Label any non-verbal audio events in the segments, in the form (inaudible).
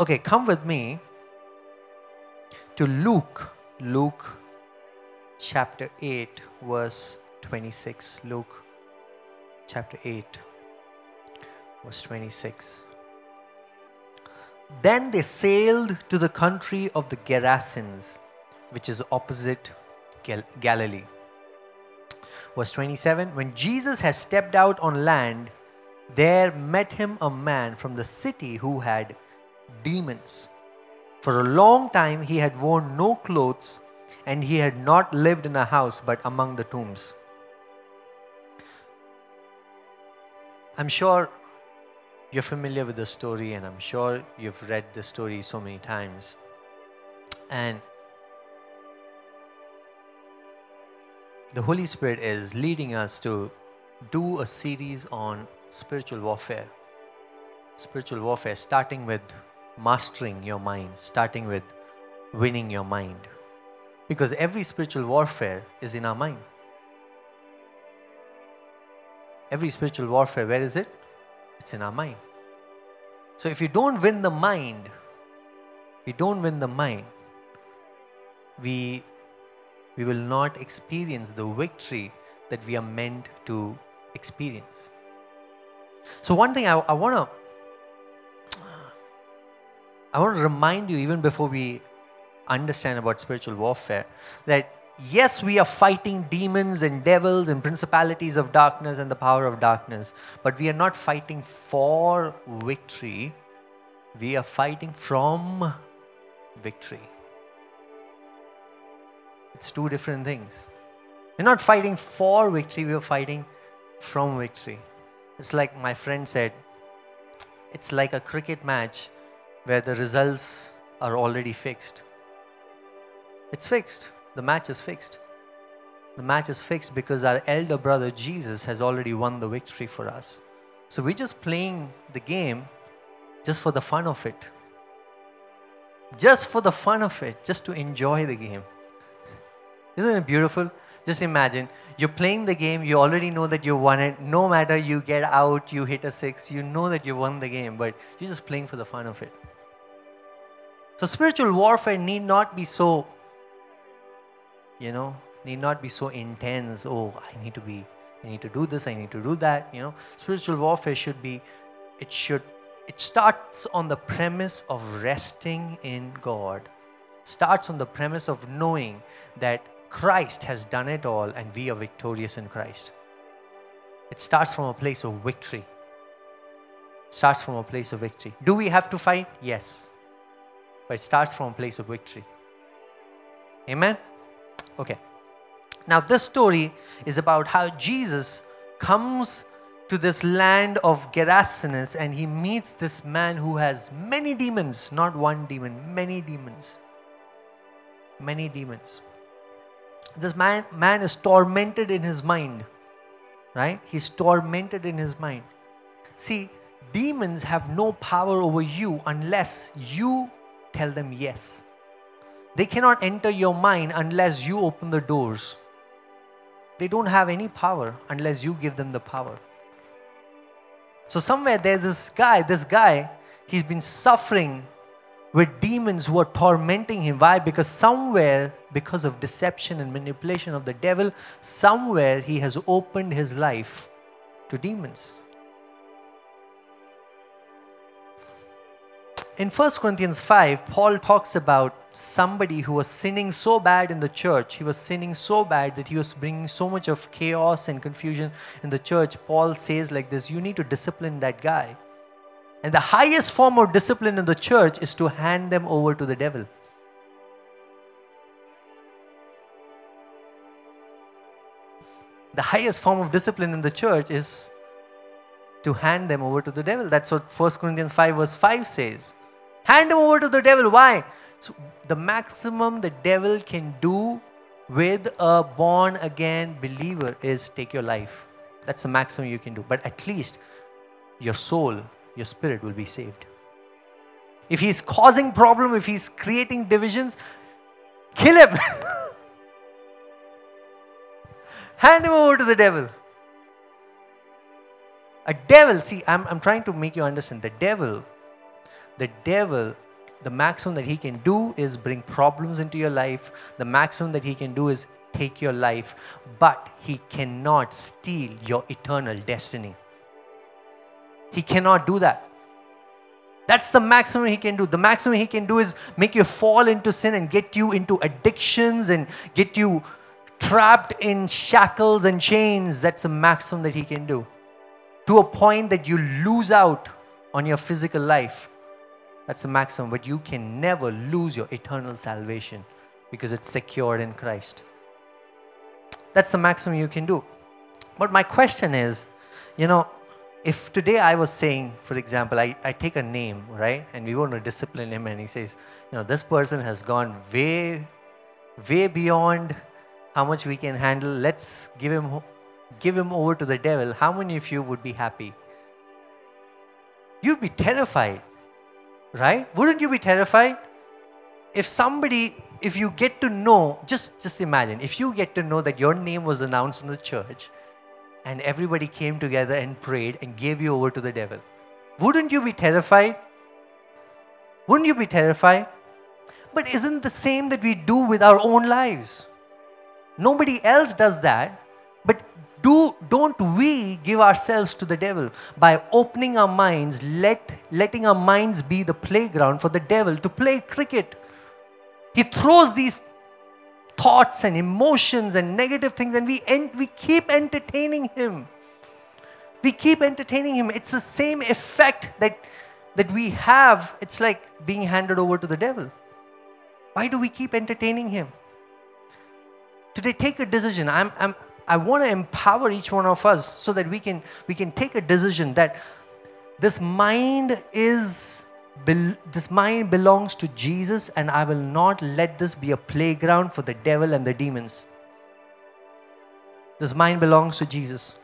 Okay, come with me to Luke. Luke chapter 8, verse 26. Luke chapter 8, verse 26. Then they sailed to the country of the Gerasenes, which is opposite Gal- Galilee. Verse 27 When Jesus had stepped out on land, there met him a man from the city who had demons. For a long time he had worn no clothes, and he had not lived in a house but among the tombs. I'm sure you're familiar with the story, and I'm sure you've read the story so many times. And the Holy Spirit is leading us to do a series on spiritual warfare. Spiritual warfare, starting with mastering your mind, starting with winning your mind. Because every spiritual warfare is in our mind. Every spiritual warfare, where is it? It's in our mind. So if you don't win the mind, you don't win the mind, we we will not experience the victory that we are meant to experience. So one thing I, I want to I want to remind you even before we understand about spiritual warfare that yes, we are fighting demons and devils and principalities of darkness and the power of darkness, but we are not fighting for victory. We are fighting from victory. It's two different things. We're not fighting for victory, we're fighting from victory. It's like my friend said, it's like a cricket match where the results are already fixed. It's fixed the match is fixed. The match is fixed because our elder brother Jesus has already won the victory for us. So we're just playing the game just for the fun of it. Just for the fun of it, just to enjoy the game. Isn't it beautiful? Just imagine you're playing the game, you already know that you won it. No matter you get out, you hit a six, you know that you won the game, but you're just playing for the fun of it. So spiritual warfare need not be so you know need not be so intense. Oh i need to be i need to do this i need to do that you know. Spiritual warfare should be it should it starts on the premise of resting in god. Starts on the premise of knowing that christ has done it all and we are victorious in christ. It starts from a place of victory. Starts from a place of victory. Do we have to fight? Yes but it starts from a place of victory amen Okay. Now, this story is about how Jesus comes to this land of Gerasenes and he meets this man who has many demons, not one demon, many demons. Many demons. This man, man is tormented in his mind, right? He's tormented in his mind. See, demons have no power over you unless you tell them yes. They cannot enter your mind unless you open the doors. They don't have any power unless you give them the power. So, somewhere there's this guy, this guy, he's been suffering with demons who are tormenting him. Why? Because somewhere, because of deception and manipulation of the devil, somewhere he has opened his life to demons. In 1 Corinthians 5, Paul talks about somebody who was sinning so bad in the church. He was sinning so bad that he was bringing so much of chaos and confusion in the church. Paul says, like this, you need to discipline that guy. And the highest form of discipline in the church is to hand them over to the devil. The highest form of discipline in the church is to hand them over to the devil. That's what 1 Corinthians 5, verse 5 says. Hand them over to the devil. Why? So the maximum the devil can do with a born again believer is take your life. That's the maximum you can do. But at least your soul, your spirit will be saved. If he's causing problem, if he's creating divisions, kill him. (laughs) Hand him over to the devil. A devil, see, I'm, I'm trying to make you understand the devil the devil the maximum that he can do is bring problems into your life. The maximum that he can do is take your life, but he cannot steal your eternal destiny. He cannot do that. That's the maximum he can do. The maximum he can do is make you fall into sin and get you into addictions and get you trapped in shackles and chains. That's the maximum that he can do. To a point that you lose out on your physical life. That's the maximum. But you can never lose your eternal salvation because it's secured in Christ. That's the maximum you can do. But my question is, you know, if today I was saying, for example, I, I take a name, right, and we want to discipline him, and he says, you know, this person has gone way, way beyond how much we can handle. Let's give him, give him over to the devil. How many of you would be happy? You'd be terrified, right? Wouldn't you be terrified? If somebody, if you get to know, just just imagine, if you get to know that your name was announced in the church and everybody came together and prayed and gave you over to the devil. Wouldn't you be terrified? Wouldn't you be terrified? But isn't the same that we do with our own lives? Nobody else does that. But do don't we give ourselves to the devil by opening our minds, let letting our minds be the playground for the devil to play cricket? He throws these thoughts and emotions and negative things, and we, en- we keep entertaining Him. We keep entertaining Him. It's the same effect that, that we have. It's like being handed over to the devil. Why do we keep entertaining Him? Today, take a decision. I'm, I'm, I want to empower each one of us so that we can, we can take a decision that this mind is this mind belongs to Jesus, and I will not let this be a playground for the devil and the demons. This mind belongs to Jesus.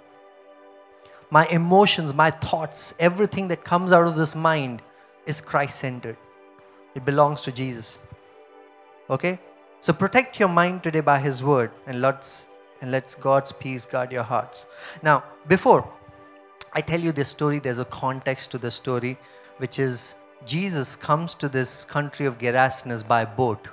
My emotions, my thoughts, everything that comes out of this mind is Christ centered. It belongs to Jesus. Okay? So protect your mind today by His word and let's and let's God's peace guard your hearts. Now, before I tell you this story, there's a context to the story, which is Jesus comes to this country of Gerasenes by boat.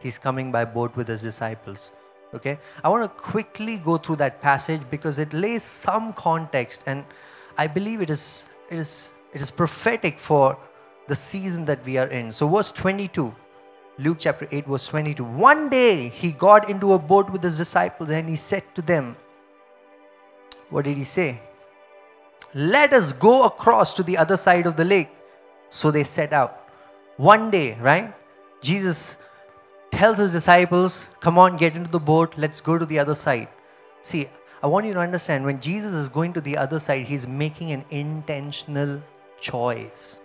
He's coming by boat with his disciples. Okay? I want to quickly go through that passage because it lays some context and I believe it is it is it is prophetic for the season that we are in. So verse 22 Luke chapter 8 verse 22 One day he got into a boat with his disciples and he said to them What did he say? Let us go across to the other side of the lake. So they set out. One day, right? Jesus tells his disciples, Come on, get into the boat, let's go to the other side. See, I want you to understand when Jesus is going to the other side, he's making an intentional choice.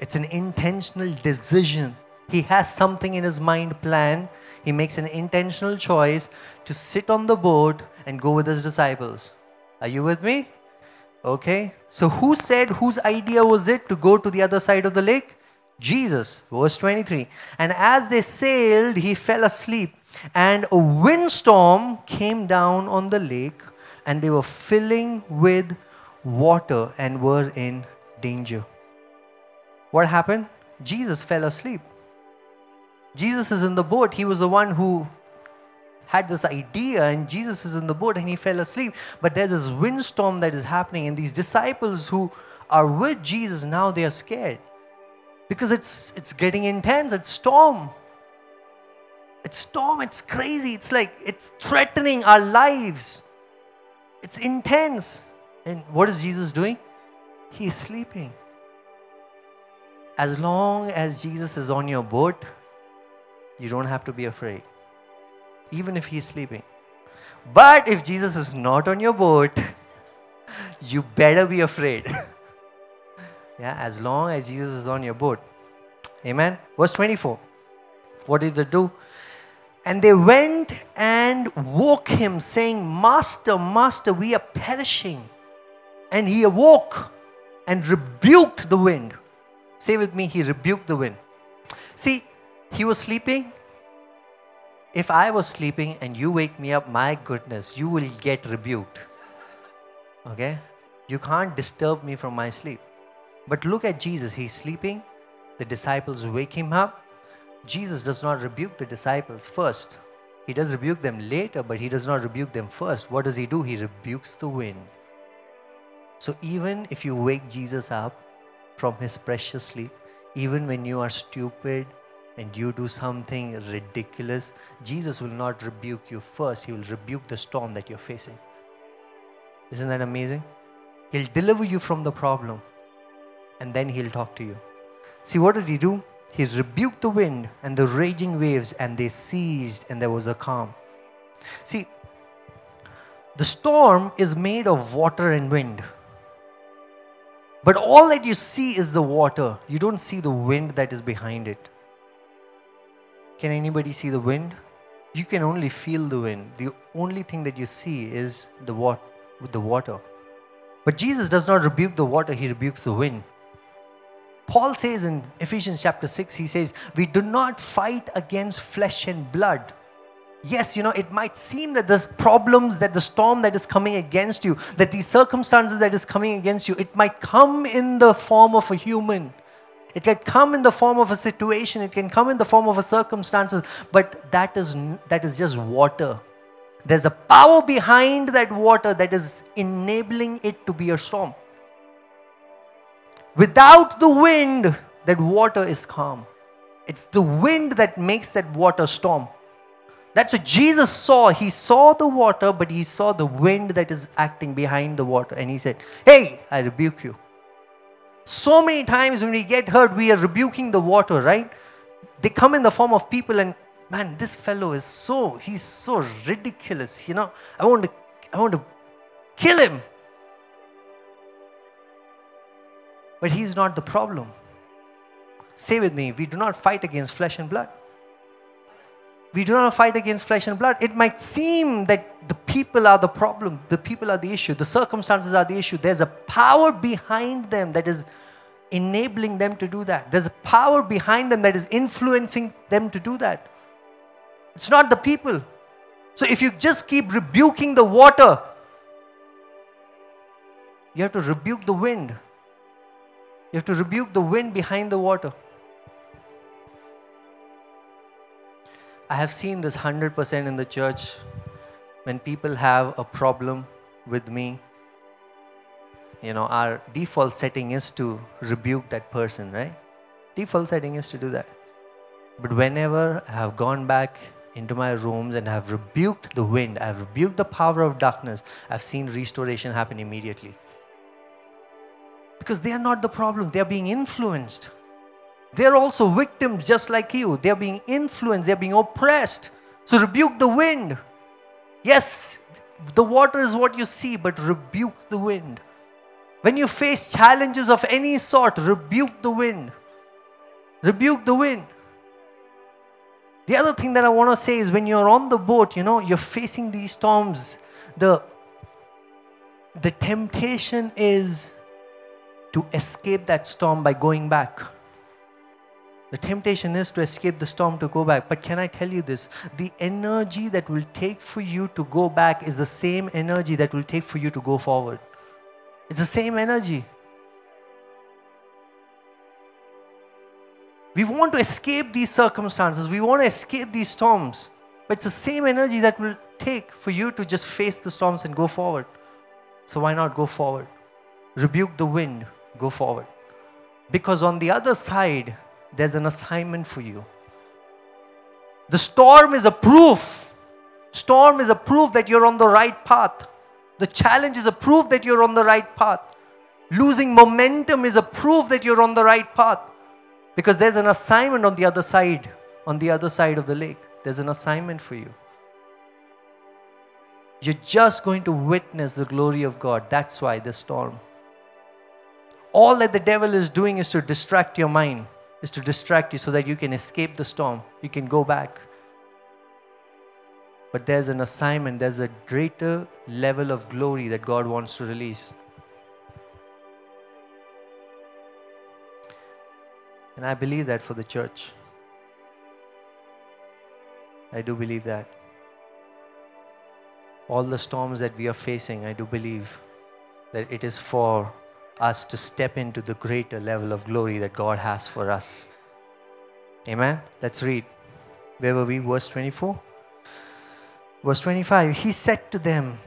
It's an intentional decision. He has something in his mind planned. He makes an intentional choice to sit on the boat and go with his disciples. Are you with me? Okay. So who said whose idea was it to go to the other side of the lake? Jesus. Verse 23. And as they sailed, he fell asleep, and a windstorm came down on the lake, and they were filling with water and were in danger. What happened? Jesus fell asleep. Jesus is in the boat. He was the one who had this idea, and Jesus is in the boat and he fell asleep. But there's this windstorm that is happening, and these disciples who are with Jesus now they are scared because it's it's getting intense. It's storm. It's storm. It's crazy. It's like it's threatening our lives. It's intense. And what is Jesus doing? He's sleeping. As long as Jesus is on your boat, you don't have to be afraid even if he's sleeping. But if Jesus is not on your boat, you better be afraid. (laughs) yeah, as long as Jesus is on your boat. Amen. Verse 24. What did they do? And they went and woke him, saying, Master, Master, we are perishing. And he awoke and rebuked the wind. Say with me, he rebuked the wind. See, he was sleeping, if I was sleeping and you wake me up, my goodness, you will get rebuked. Okay? You can't disturb me from my sleep. But look at Jesus. He's sleeping. The disciples wake him up. Jesus does not rebuke the disciples first. He does rebuke them later, but he does not rebuke them first. What does he do? He rebukes the wind. So even if you wake Jesus up from his precious sleep, even when you are stupid and you do something ridiculous, Jesus will not rebuke you first. He will rebuke the storm that you're facing. Isn't that amazing? He'll deliver you from the problem and then he'll talk to you. See, what did he do? He rebuked the wind and the raging waves, and they ceased, and there was a calm. See, the storm is made of water and wind. But all that you see is the water. You don't see the wind that is behind it. Can anybody see the wind? You can only feel the wind. The only thing that you see is the water the water. But Jesus does not rebuke the water, he rebukes the wind. Paul says in Ephesians chapter 6, he says, We do not fight against flesh and blood. Yes, you know, it might seem that the problems, that the storm that is coming against you, that the circumstances that is coming against you, it might come in the form of a human. It can come in the form of a situation, it can come in the form of a circumstances, but that is that is just water. There's a power behind that water that is enabling it to be a storm. Without the wind, that water is calm. It's the wind that makes that water storm. That's what Jesus saw. He saw the water, but he saw the wind that is acting behind the water. And he said, Hey, I rebuke you. So many times when we get hurt, we are rebuking the water, right? They come in the form of people, and man, this fellow is so, he's so ridiculous. You know, I want to, I want to kill him. But He's not the problem. Say with me, we do not fight against flesh and blood. We do not fight against flesh and blood. It might seem that the people are the problem, the people are the issue, the circumstances are the issue. There's a power behind them that is enabling them to do that. There's a power behind them that is influencing them to do that. It's not the people. So if you just keep rebuking the water, you have to rebuke the wind. You have to rebuke the wind behind the water. I have seen this 100% in the church when people have a problem with me. You know, our default setting is to rebuke that person, right? Default setting is to do that. But whenever I have gone back into my rooms and have rebuked the wind, I have rebuked the power of darkness, I've seen restoration happen immediately. Because they are not the problem, they are being influenced. They're also victims just like you. They're being influenced, they're being oppressed. So rebuke the wind. Yes, the water is what you see, but rebuke the wind. When you face challenges of any sort, rebuke the wind. Rebuke the wind. The other thing that I want to say is when you're on the boat, you know, you're facing these storms, the the temptation is to escape that storm by going back. The temptation is to escape the storm to go back. But can I tell you this? The energy that will take for you to go back is the same energy that will take for you to go forward. It's the same energy. We want to escape these circumstances, we want to escape these storms. But it's the same energy that will take for you to just face the storms and go forward. So why not go forward? Rebuke the wind, go forward. Because on the other side, there's an assignment for you. The storm is a proof. Storm is a proof that you're on the right path. The challenge is a proof that you're on the right path. Losing momentum is a proof that you're on the right path. Because there's an assignment on the other side, on the other side of the lake. There's an assignment for you. You're just going to witness the glory of God. That's why the storm. All that the devil is doing is to distract your mind, is to distract you so that you can escape the storm. You can go back. But there's an assignment, there's a greater level of glory that God wants to release. And I believe that for the church. I do believe that. All the storms that we are facing, I do believe that it is for us to step into the greater level of glory that God has for us. Amen. Let's read. Where were we? Verse 24. Verse 25. He said to them,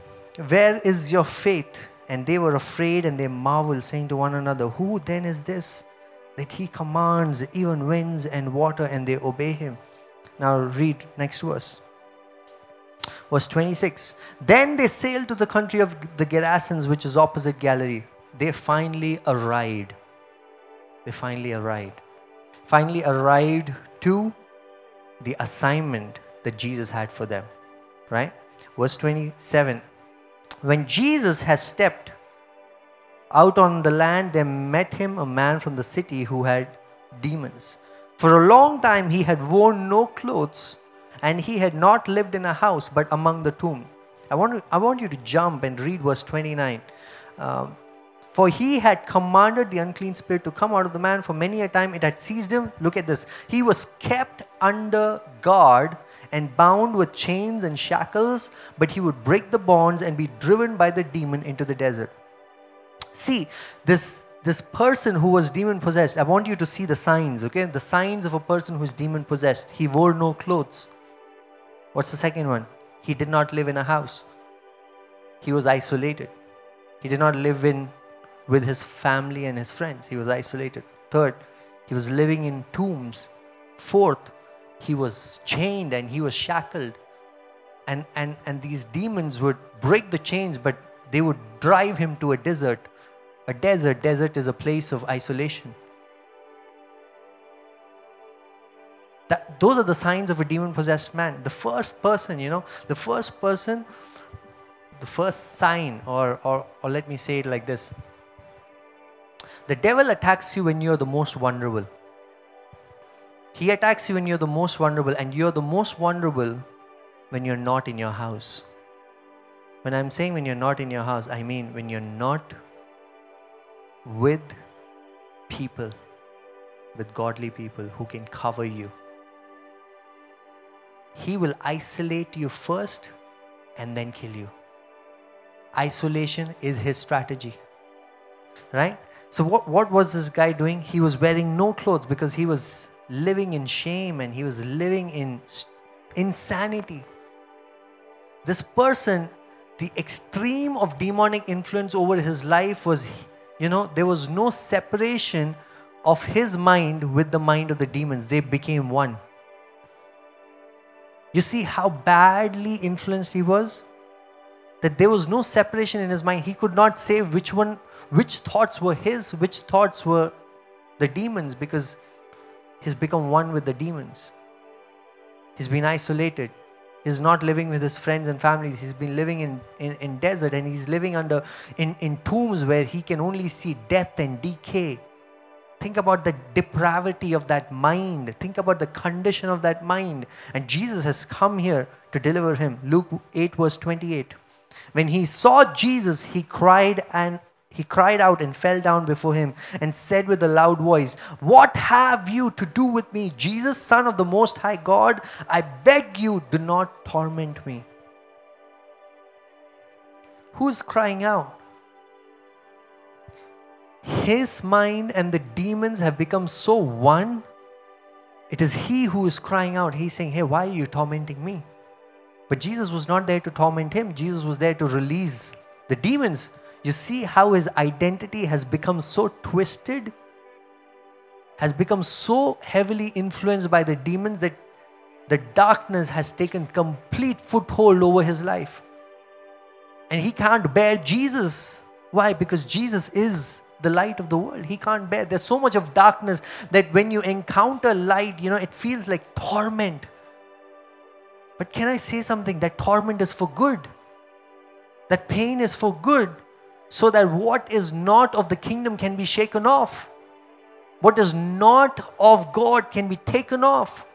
Where is your faith? And they were afraid and they marveled, saying to one another, Who then is this that he commands even winds and water and they obey him? Now read next verse. Verse 26. Then they sailed to the country of the Gerasenes, which is opposite Galilee. They finally arrived. They finally arrived. Finally arrived to the assignment that Jesus had for them. Right? Verse 27 when Jesus has stepped out on the land, there met him a man from the city who had demons. For a long time he had worn no clothes and he had not lived in a house but among the tomb. I want, I want you to jump and read verse 29. Um, for he had commanded the unclean spirit to come out of the man. For many a time it had seized him. Look at this. He was kept under guard and bound with chains and shackles, but he would break the bonds and be driven by the demon into the desert. See, this this person who was demon possessed, I want you to see the signs, okay? The signs of a person who's demon possessed. He wore no clothes. What's the second one? He did not live in a house. He was isolated. He did not live in with his family and his friends. He was isolated. Third, he was living in tombs. Fourth, he was chained and he was shackled. And, and, and these demons would break the chains, but they would drive him to a desert. A desert, desert is a place of isolation. That, those are the signs of a demon possessed man. The first person, you know, the first person, the first sign, or, or, or let me say it like this the devil attacks you when you're the most vulnerable. He attacks you when you're the most vulnerable, and you're the most vulnerable when you're not in your house. When I'm saying when you're not in your house, I mean when you're not with people, with godly people who can cover you. He will isolate you first and then kill you. Isolation is his strategy. Right? So, what, what was this guy doing? He was wearing no clothes because he was living in shame and he was living in insanity. This person, the extreme of demonic influence over his life was, you know, there was no separation of his mind with the mind of the demons. They became one. You see how badly influenced he was? That there was no separation in his mind. He could not say which one, which thoughts were his, which thoughts were the demons, because he's become one with the demons. He's been isolated. He's not living with his friends and families. He's been living in, in, in desert and he's living under in, in tombs where he can only see death and decay. Think about the depravity of that mind. Think about the condition of that mind. And Jesus has come here to deliver him. Luke 8, verse 28. When he saw Jesus, he cried and he cried out and fell down before him and said with a loud voice, What have you to do with me, Jesus, Son of the Most High God? I beg you, do not torment me. Who's crying out? His mind and the demons have become so one. It is he who is crying out. He's saying, Hey, why are you tormenting me? But Jesus was not there to torment him, Jesus was there to release the demons you see how his identity has become so twisted, has become so heavily influenced by the demons that the darkness has taken complete foothold over his life. And he can't bear Jesus. Why? Because Jesus is the light of the world. He can't bear. There's so much of darkness that when you encounter light, you know, it feels like torment. But can I say something? That torment is for good. That pain is for good so that what is not of the kingdom can be shaken off. What is not of God can be taken off.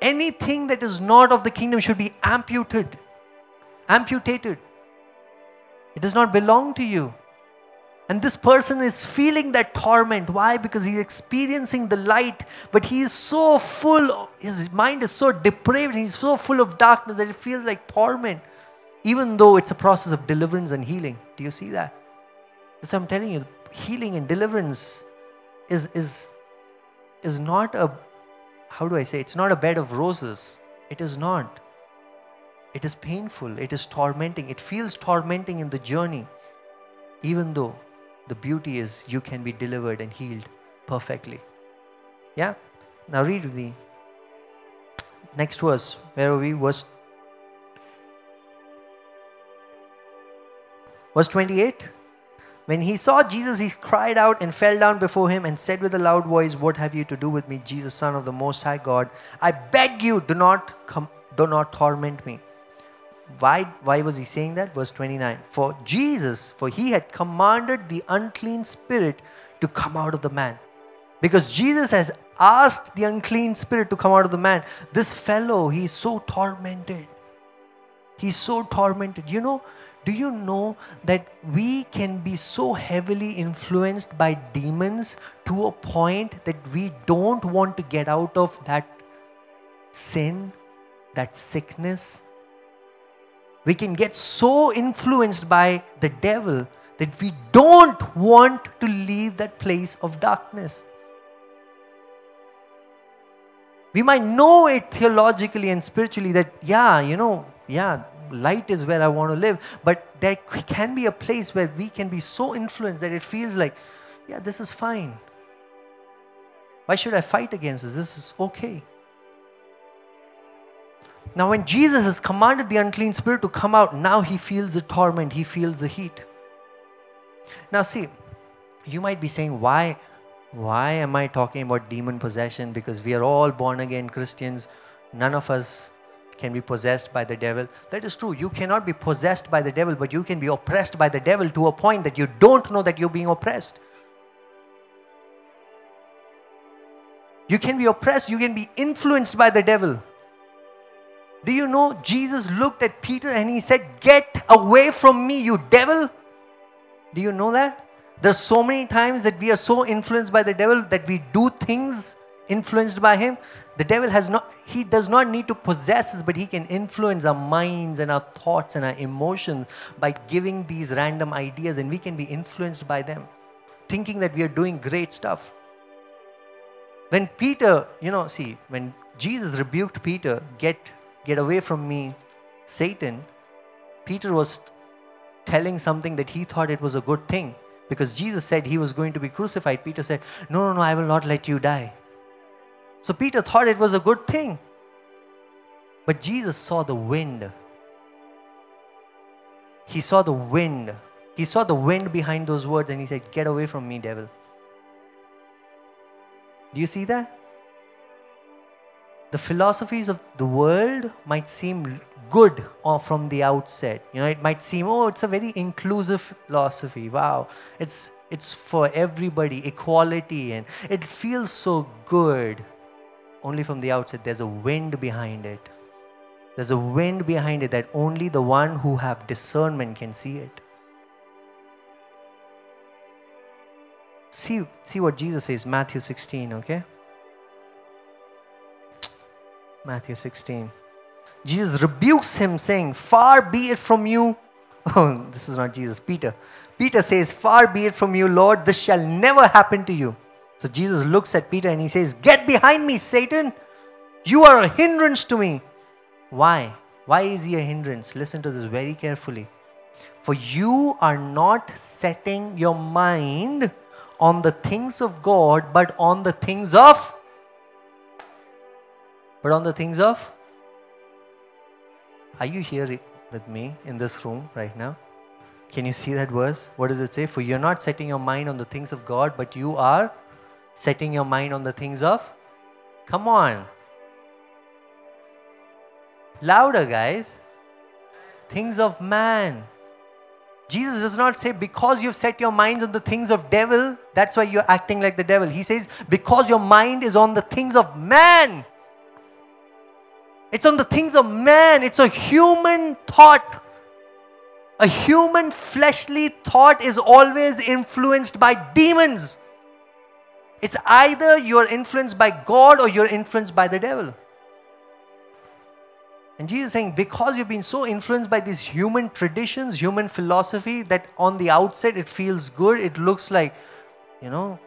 Anything that is not of the kingdom should be amputated. Amputated. It does not belong to you. And this person is feeling that torment. Why? Because he's experiencing the light, but he is so full, his mind is so depraved, he's so full of darkness that it feels like torment even though it's a process of deliverance and healing. Do you see that? That's what I'm telling you, healing and deliverance is, is is not a, how do I say, it's not a bed of roses. It is not. It is painful. It is tormenting. It feels tormenting in the journey, even though the beauty is you can be delivered and healed perfectly. Yeah? Now read with me. Next verse. Where are we? Verse, verse 28. When he saw Jesus, he cried out and fell down before him and said with a loud voice, What have you to do with me, Jesus, Son of the Most High God? I beg you, do not, come, do not torment me. Why, why was he saying that? Verse 29. For Jesus, for he had commanded the unclean spirit to come out of the man. Because Jesus has asked the unclean spirit to come out of the man. This fellow, he's so tormented. He's so tormented. You know, do you know that we can be so heavily influenced by demons to a point that we don't want to get out of that sin, that sickness? We can get so influenced by the devil that we don't want to leave that place of darkness. We might know it theologically and spiritually that, yeah, you know, yeah, light is where I want to live. But there can be a place where we can be so influenced that it feels like, yeah, this is fine. Why should I fight against this? This is okay. Now, when Jesus has commanded the unclean spirit to come out, now he feels the torment, he feels the heat. Now, see, you might be saying, why, why am I talking about demon possession? Because we are all born again Christians. None of us can be possessed by the devil. That is true. You cannot be possessed by the devil, but you can be oppressed by the devil to a point that you don't know that you're being oppressed. You can be oppressed, you can be influenced by the devil. Do you know Jesus looked at Peter and he said, Get away from me, you devil? Do you know that? There's so many times that we are so influenced by the devil that we do things influenced by him the devil has not he does not need to possess us but he can influence our minds and our thoughts and our emotions by giving these random ideas and we can be influenced by them thinking that we are doing great stuff when peter you know see when jesus rebuked peter get get away from me satan peter was telling something that he thought it was a good thing because jesus said he was going to be crucified peter said no no no i will not let you die so Peter thought it was a good thing. But Jesus saw the wind. He saw the wind. He saw the wind behind those words and he said, Get away from me, devil. Do you see that? The philosophies of the world might seem good from the outset. You know, it might seem, oh, it's a very inclusive philosophy. Wow. It's it's for everybody, equality, and it feels so good only from the outset, There's a wind behind it. There's a wind behind it that only the one who have discernment can see it. See, see what Jesus says, Matthew 16, okay? Matthew 16. Jesus rebukes him, saying, Far be it from you. (laughs) Oh, this is not Jesus, Peter. Peter says, Far be it from you, Lord, this shall never happen to you. So Jesus looks at Peter and he says, Get behind me, Satan. You are a hindrance to me. Why? Why is he a hindrance? Listen to this very carefully. For you are not setting your mind on the things of God, but on the things of. But on the things of. Are you here with me in this room right now? Can you see that verse? What does it say? For you're not setting your mind on the things of God, but you are setting your mind on the things of? Come on. Louder, guys. Things of man. Jesus does not say because you've set your minds on the things of devil, that's why you're acting like the devil. He says because your mind is on the things of man. It's on the things of man. It's a human thought. A human fleshly thought is always influenced by demons. It's either you're influenced by God or you're influenced by the devil. And Jesus is saying, because you've been so influenced by these human traditions, human philosophy, that on the outside it feels good, it looks like, you know,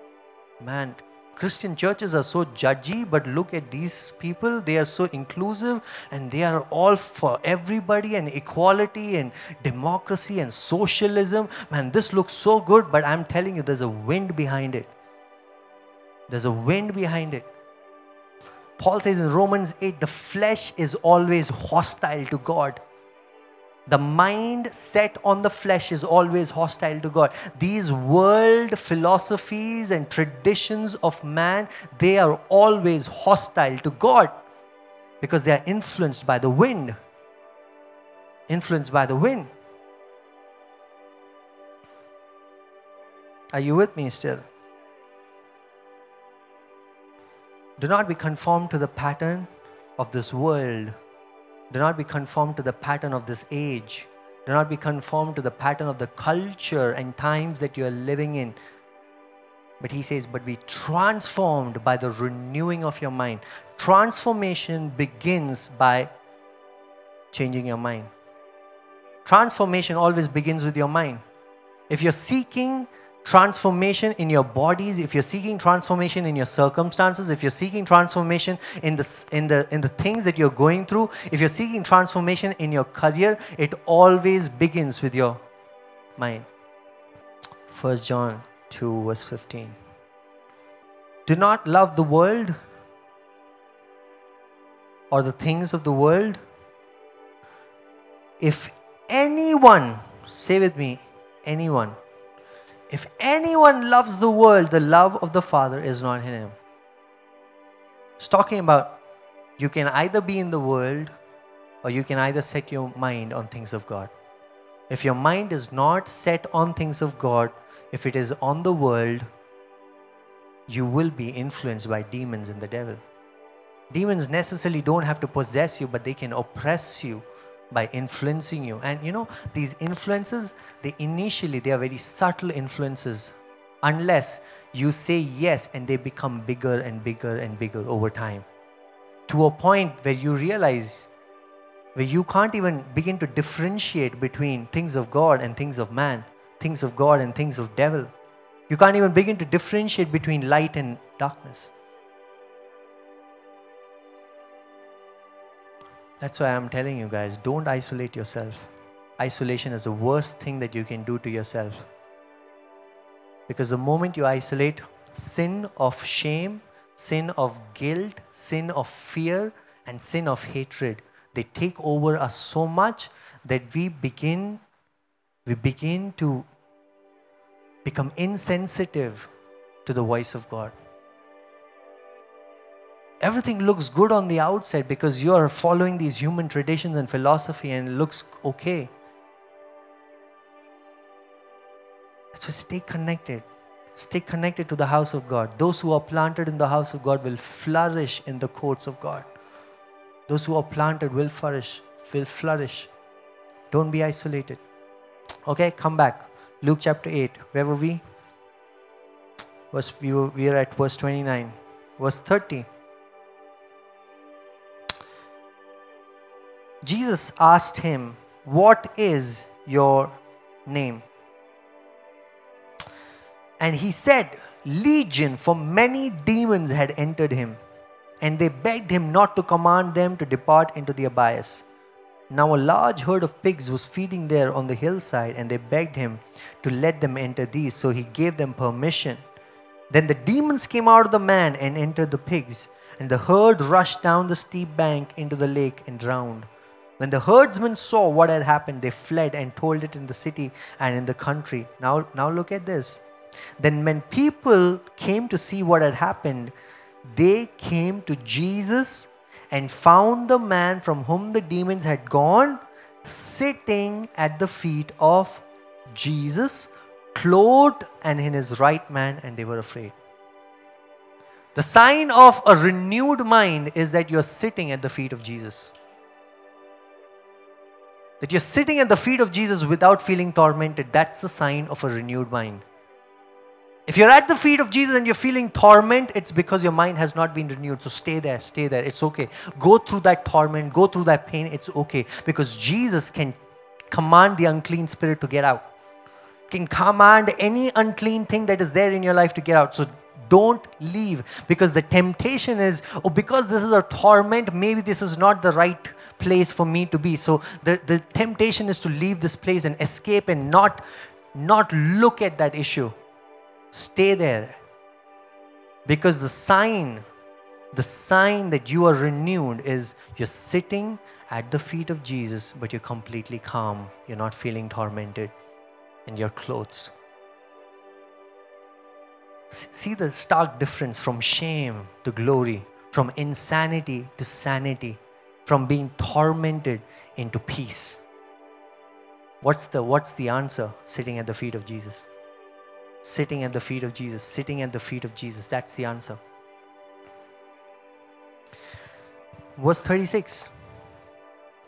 man, Christian churches are so judgy, but look at these people. They are so inclusive and they are all for everybody and equality and democracy and socialism. Man, this looks so good, but I'm telling you, there's a wind behind it. There's a wind behind it. Paul says in Romans 8 the flesh is always hostile to God. The mind set on the flesh is always hostile to God. These world philosophies and traditions of man, they are always hostile to God because they are influenced by the wind. Influenced by the wind. Are you with me still? Do not be conformed to the pattern of this world do not be conformed to the pattern of this age. Do not be conformed to the pattern of the culture and times that you are living in. But he says, but be transformed by the renewing of your mind. Transformation begins by changing your mind. Transformation always begins with your mind. If you're seeking transformation in your bodies, if you're seeking transformation in your circumstances, if you're seeking transformation in the, in the, in the things that you're going through, if you're seeking transformation in your career, it always begins with your mind. 1 John 2, verse 15. Do not love the world or the things of the world. If anyone, say with me, anyone, if anyone loves the world, the love of the Father is not in him. It's talking about you can either be in the world or you can either set your mind on things of God. If your mind is not set on things of God, if it is on the world, you will be influenced by demons and the devil. Demons necessarily don't have to possess you, but they can oppress you by influencing you. And you know these influences they initially they are very subtle influences. Unless you say yes and they become bigger and bigger and bigger over time. To a point where you realize where you can't even begin to differentiate between things of god and things of man things of god and things of devil. You can't even begin to differentiate between light and darkness That's why I'm telling you guys don't isolate yourself. Isolation is the worst thing that you can do to yourself. Because the moment you isolate, sin of shame, sin of guilt, sin of fear, and sin of hatred, they take over us so much that we begin we begin to become insensitive to the voice of God everything looks good on the outside because you are following these human traditions and philosophy and it looks okay. So stay connected. Stay connected to the house of God. Those who are planted in the house of God will flourish in the courts of God. Those who are planted will flourish, will flourish. Don't be isolated. Okay, come back. Luke chapter 8. Where were we? Was we were, we are at verse 29. Verse 30. Jesus asked him, What is your name? And he said, Legion, for many demons had entered him, and they begged him not to command them to depart into the abyss. Now a large herd of pigs was feeding there on the hillside, and they begged him to let them enter these, so he gave them permission. Then the demons came out of the man and entered the pigs, and the herd rushed down the steep bank into the lake and drowned. When the herdsmen saw what had happened, they fled and told it in the city and in the country. Now, now look at this. Then, when people came to see what had happened, they came to Jesus and found the man from whom the demons had gone sitting at the feet of Jesus, clothed and in his right mind, and they were afraid. The sign of a renewed mind is that you're sitting at the feet of Jesus. That you're sitting at the feet of Jesus without feeling tormented, that's the sign of a renewed mind. If you're at the feet of Jesus and you're feeling torment, it's because your mind has not been renewed. So stay there, stay there. It's okay. Go through that torment, go through that pain. It's okay. Because Jesus can command the unclean spirit to get out, can command any unclean thing that is there in your life to get out. So Don't leave because the temptation is, oh, because this is a torment, maybe this is not the right place for me to be. So the, the temptation is to leave this place and escape and not, not look at that issue. Stay there. Because the sign, the sign that you are renewed is you're sitting at the feet of Jesus, but you're completely calm. You're not feeling tormented and you're clothed. See the stark difference from shame to glory, from insanity to sanity, from being tormented into peace. What's the, what's the answer? Sitting at the feet of Jesus. Sitting at the feet of Jesus. Sitting at the feet of Jesus. That's the answer. Verse 36.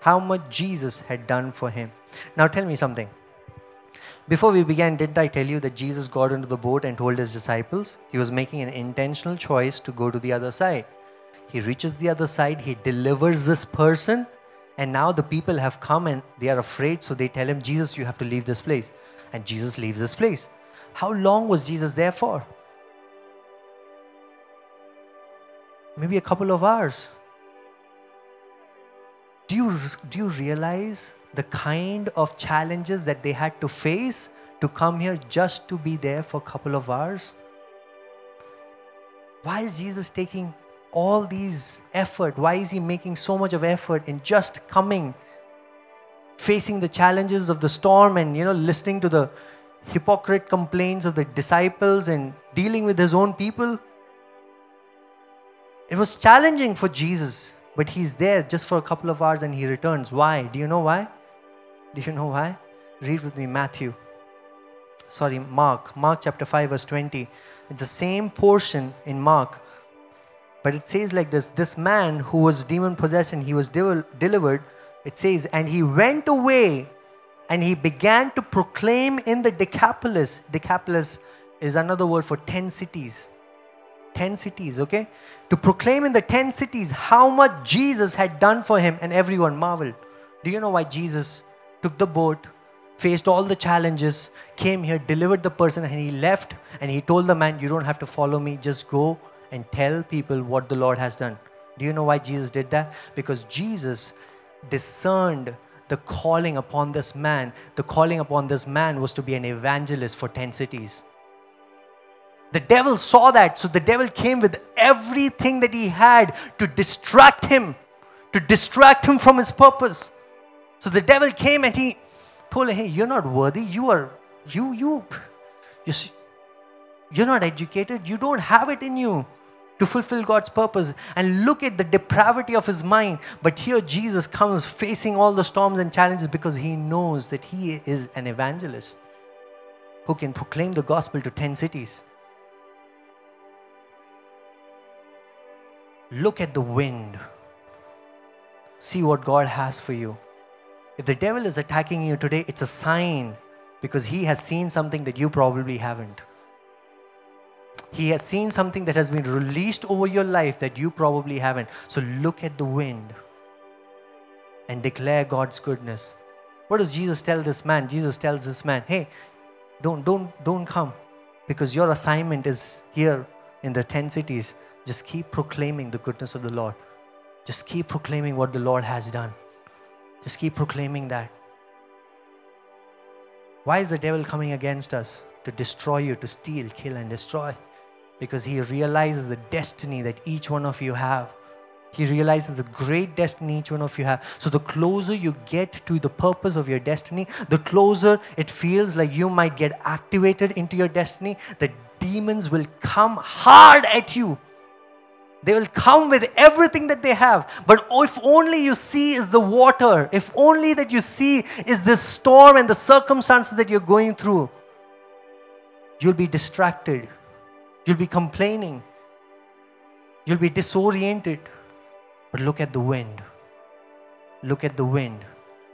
how much Jesus had done for him. Now tell me something. Before we began, didn't I tell you that Jesus got into the boat and told his disciples he was making an intentional choice to go to the other side? He reaches the other side, he delivers this person, and now the people have come and they are afraid, so they tell him, Jesus, you have to leave this place. And Jesus leaves this place. How long was Jesus there for? Maybe a couple of hours. Do you, do you realize the kind of challenges that they had to face to come here just to be there for a couple of hours? Why is Jesus taking all these effort? Why is he making so much of effort in just coming, facing the challenges of the storm and you know listening to the hypocrite complaints of the disciples and dealing with his own people? It was challenging for Jesus but he's there just for a couple of hours and he returns. Why? Do you know why? Do you know why? Read with me Matthew. Sorry, Mark. Mark chapter 5, verse 20. It's the same portion in Mark. But it says like this this man who was demon possessed and he was delivered, it says, and he went away and he began to proclaim in the Decapolis. Decapolis is another word for 10 cities. 10 cities, okay? To proclaim in the 10 cities how much Jesus had done for him, and everyone marveled. Do you know why Jesus took the boat, faced all the challenges, came here, delivered the person, and he left and he told the man, You don't have to follow me, just go and tell people what the Lord has done. Do you know why Jesus did that? Because Jesus discerned the calling upon this man. The calling upon this man was to be an evangelist for 10 cities. The devil saw that, so the devil came with everything that he had to distract him, to distract him from his purpose. So the devil came and he told him, Hey, you're not worthy. You are, you, you, you see, you're not educated. You don't have it in you to fulfill God's purpose. And look at the depravity of his mind. But here Jesus comes facing all the storms and challenges because he knows that he is an evangelist who can proclaim the gospel to 10 cities. Look at the wind. See what God has for you. If the devil is attacking you today, it's a sign because he has seen something that you probably haven't. He has seen something that has been released over your life that you probably haven't. So look at the wind and declare God's goodness. What does Jesus tell this man? Jesus tells this man, "Hey, don't don't don't come because your assignment is here in the 10 cities just keep proclaiming the goodness of the Lord. Just keep proclaiming what the Lord has done. Just keep proclaiming that. Why is the devil coming against us? To destroy you, to steal, kill, and destroy. Because he realizes the destiny that each one of you have. He realizes the great destiny each one of you have. So, the closer you get to the purpose of your destiny, the closer it feels like you might get activated into your destiny, the demons will come hard at you they will come with everything that they have. But if only you see is the water, if only that you see is this storm and the circumstances that you're going through, you'll be distracted. You'll be complaining. You'll be disoriented. But look at the wind. Look at the wind.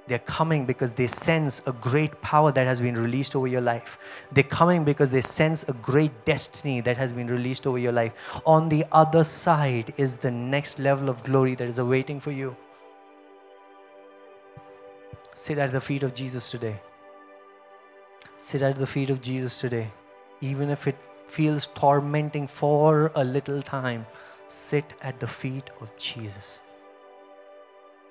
They're coming because they sense a great power that has been released over your life. They're coming because they sense a great destiny that has been released over your life. On the other side is the next level of glory that is awaiting for you. Sit at the feet of Jesus today. Sit at the feet of Jesus today. Even if it feels tormenting for a little time, sit at the feet of Jesus.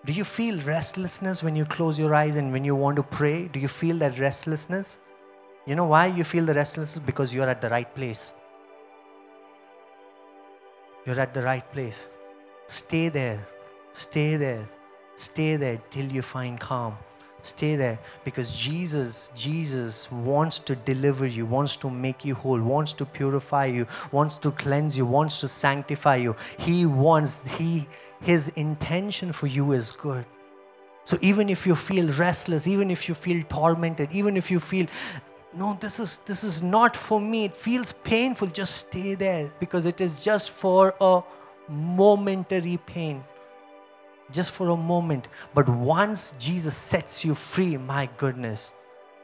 Do you feel restlessness when you close your eyes and when you want to pray? Do you feel that restlessness? You know why you feel the restlessness? Because you're at the right place. You're at the right place. Stay there. Stay there. Stay there till you find calm. Stay there because Jesus, Jesus wants to deliver you, wants to make you whole, wants to purify you, wants to cleanse you, wants to sanctify you. He wants, he, his intention for you is good. So even if you feel restless, even if you feel tormented, even if you feel no this is this is not for me it feels painful just stay there because it is just for a momentary pain just for a moment. But once Jesus sets you free, my goodness,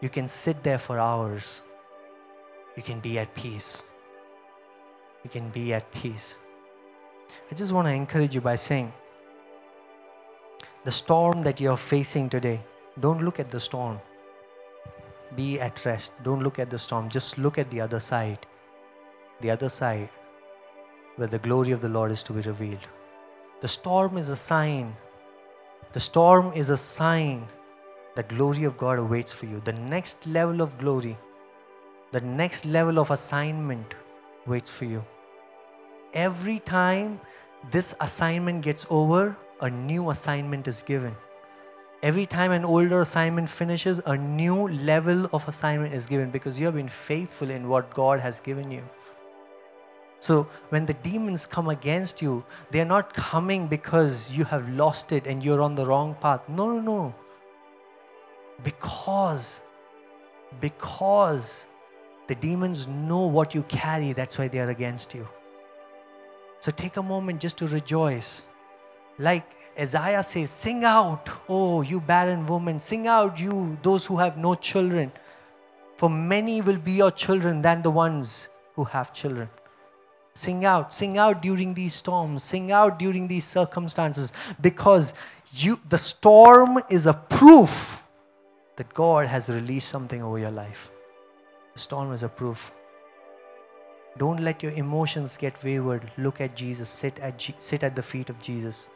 you can sit there for hours. You can be at peace. You can be at peace. I just want to encourage you by saying the storm that you're facing today, don't look at the storm. Be at rest. Don't look at the storm. Just look at the other side. The other side where the glory of the Lord is to be revealed. The storm is a sign. The storm is a sign that glory of God awaits for you. The next level of glory, the next level of assignment waits for you. Every time this assignment gets over, a new assignment is given. Every time an older assignment finishes, a new level of assignment is given because you have been faithful in what God has given you. So when the demons come against you, they are not coming because you have lost it and you're on the wrong path. No, no, no. Because, because the demons know what you carry, that's why they are against you. So take a moment just to rejoice. Like Isaiah says, sing out, oh, you barren woman, sing out, you, those who have no children. For many will be your children than the ones who have children. Sing out, sing out during these storms, sing out during these circumstances because you, the storm is a proof that God has released something over your life. The storm is a proof. Don't let your emotions get wayward. Look at Jesus, sit at, sit at the feet of Jesus.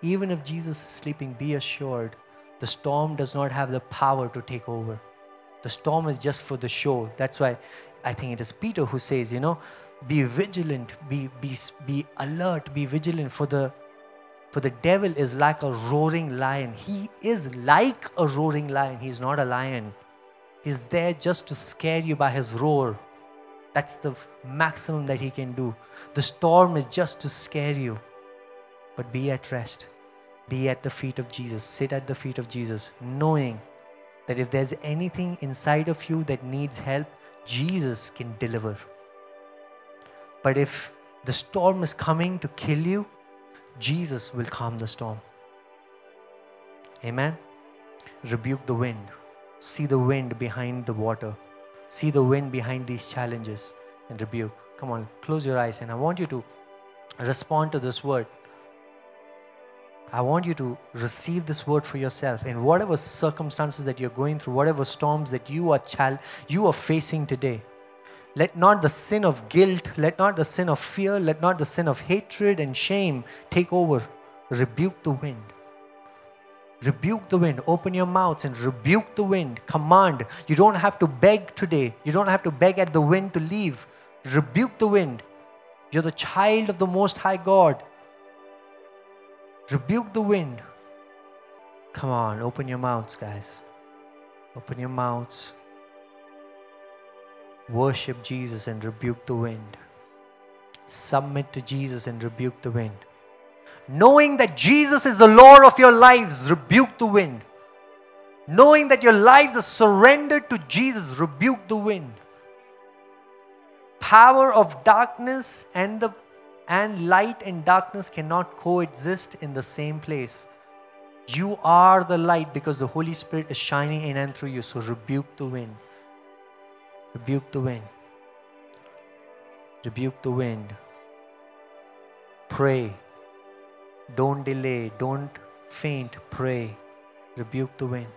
Even if Jesus is sleeping, be assured the storm does not have the power to take over. The storm is just for the show. That's why I think it is Peter who says, you know, be vigilant be be be alert be vigilant for the for the devil is like a roaring lion. He is like a roaring lion. He's not a lion. He's there just to scare you by his roar. That's the maximum that he can do. The storm is just to scare you. But be at rest. Be at the feet of jesus. Sit at the feet of jesus knowing that if there's anything inside of you that needs help jesus can deliver but if the storm is coming to kill you, Jesus will calm the storm. Amen. Rebuke the wind. See the wind behind the water. See the wind behind these challenges and rebuke. Come on, close your eyes and I want you to respond to this word. I want you to receive this word for yourself in whatever circumstances that you're going through, whatever storms that you are you are facing today. Let not the sin of guilt, let not the sin of fear, let not the sin of hatred and shame take over. Rebuke the wind. Rebuke the wind. Open your mouths and rebuke the wind. Command. You don't have to beg today. You don't have to beg at the wind to leave. Rebuke the wind. You're the child of the Most High God. Rebuke the wind. Come on, open your mouths, guys. Open your mouths. Worship Jesus and rebuke the wind. Submit to Jesus and rebuke the wind. Knowing that Jesus is the Lord of your lives, rebuke the wind. Knowing that your lives are surrendered to Jesus, rebuke the wind. Power of darkness and the and light and darkness cannot coexist in the same place. You are the light because the Holy Spirit is shining in and through you. So rebuke the wind. Rebuke the wind. Rebuke the wind. Pray. Don't delay. Don't faint. Pray. Rebuke the wind.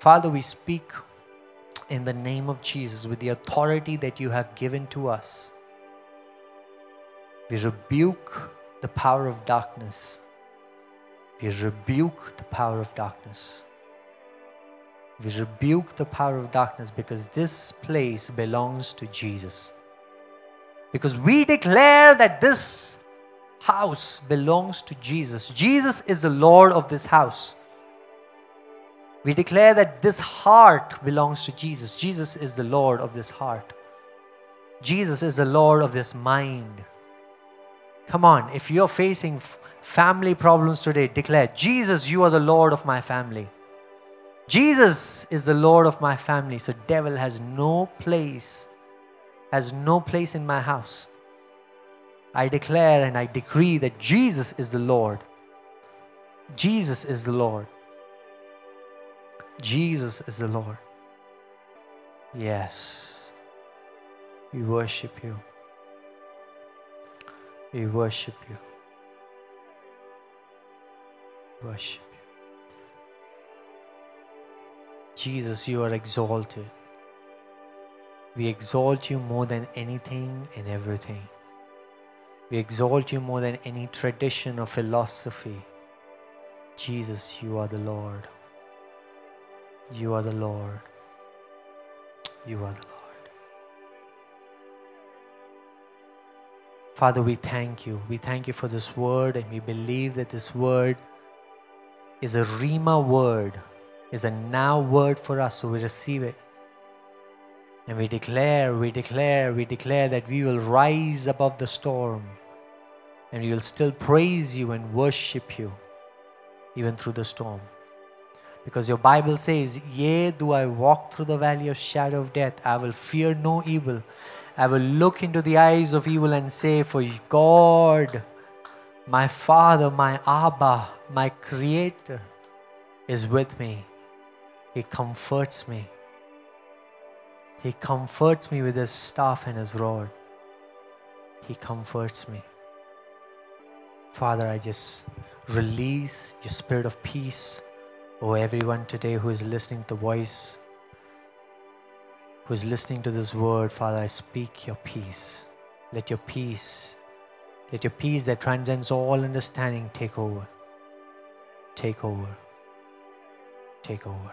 Father, we speak in the name of Jesus with the authority that you have given to us. We rebuke the power of darkness. We rebuke the power of darkness. We rebuke the power of darkness because this place belongs to Jesus. Because we declare that this house belongs to Jesus. Jesus is the Lord of this house. We declare that this heart belongs to Jesus. Jesus is the Lord of this heart. Jesus is the Lord of this mind. Come on, if you're facing family problems today, declare, Jesus, you are the Lord of my family. Jesus is the Lord of my family. So devil has no place, has no place in my house. I declare and I decree that Jesus is the Lord. Jesus is the Lord. Jesus is the Lord. Yes. We worship you. We worship you. Worship Jesus, you are exalted. We exalt you more than anything and everything. We exalt you more than any tradition or philosophy. Jesus, you are the Lord. You are the Lord. You are the Lord. Father, we thank you. We thank you for this word, and we believe that this word is a Rhema word, is a now word for us, so we receive it. And we declare, we declare, we declare that we will rise above the storm and we will still praise you and worship you even through the storm. Because your Bible says, Yea, do I walk through the valley of shadow of death, I will fear no evil. I will look into the eyes of evil and say, For God, my Father, my Abba, my Creator, is with me. He comforts me. He comforts me with his staff and his rod. He comforts me. Father, I just release your spirit of peace Oh, everyone today who is listening to the voice, who is listening to this word, Father, I speak your peace. Let your peace, let your peace that transcends all understanding take over. Take over. Take over.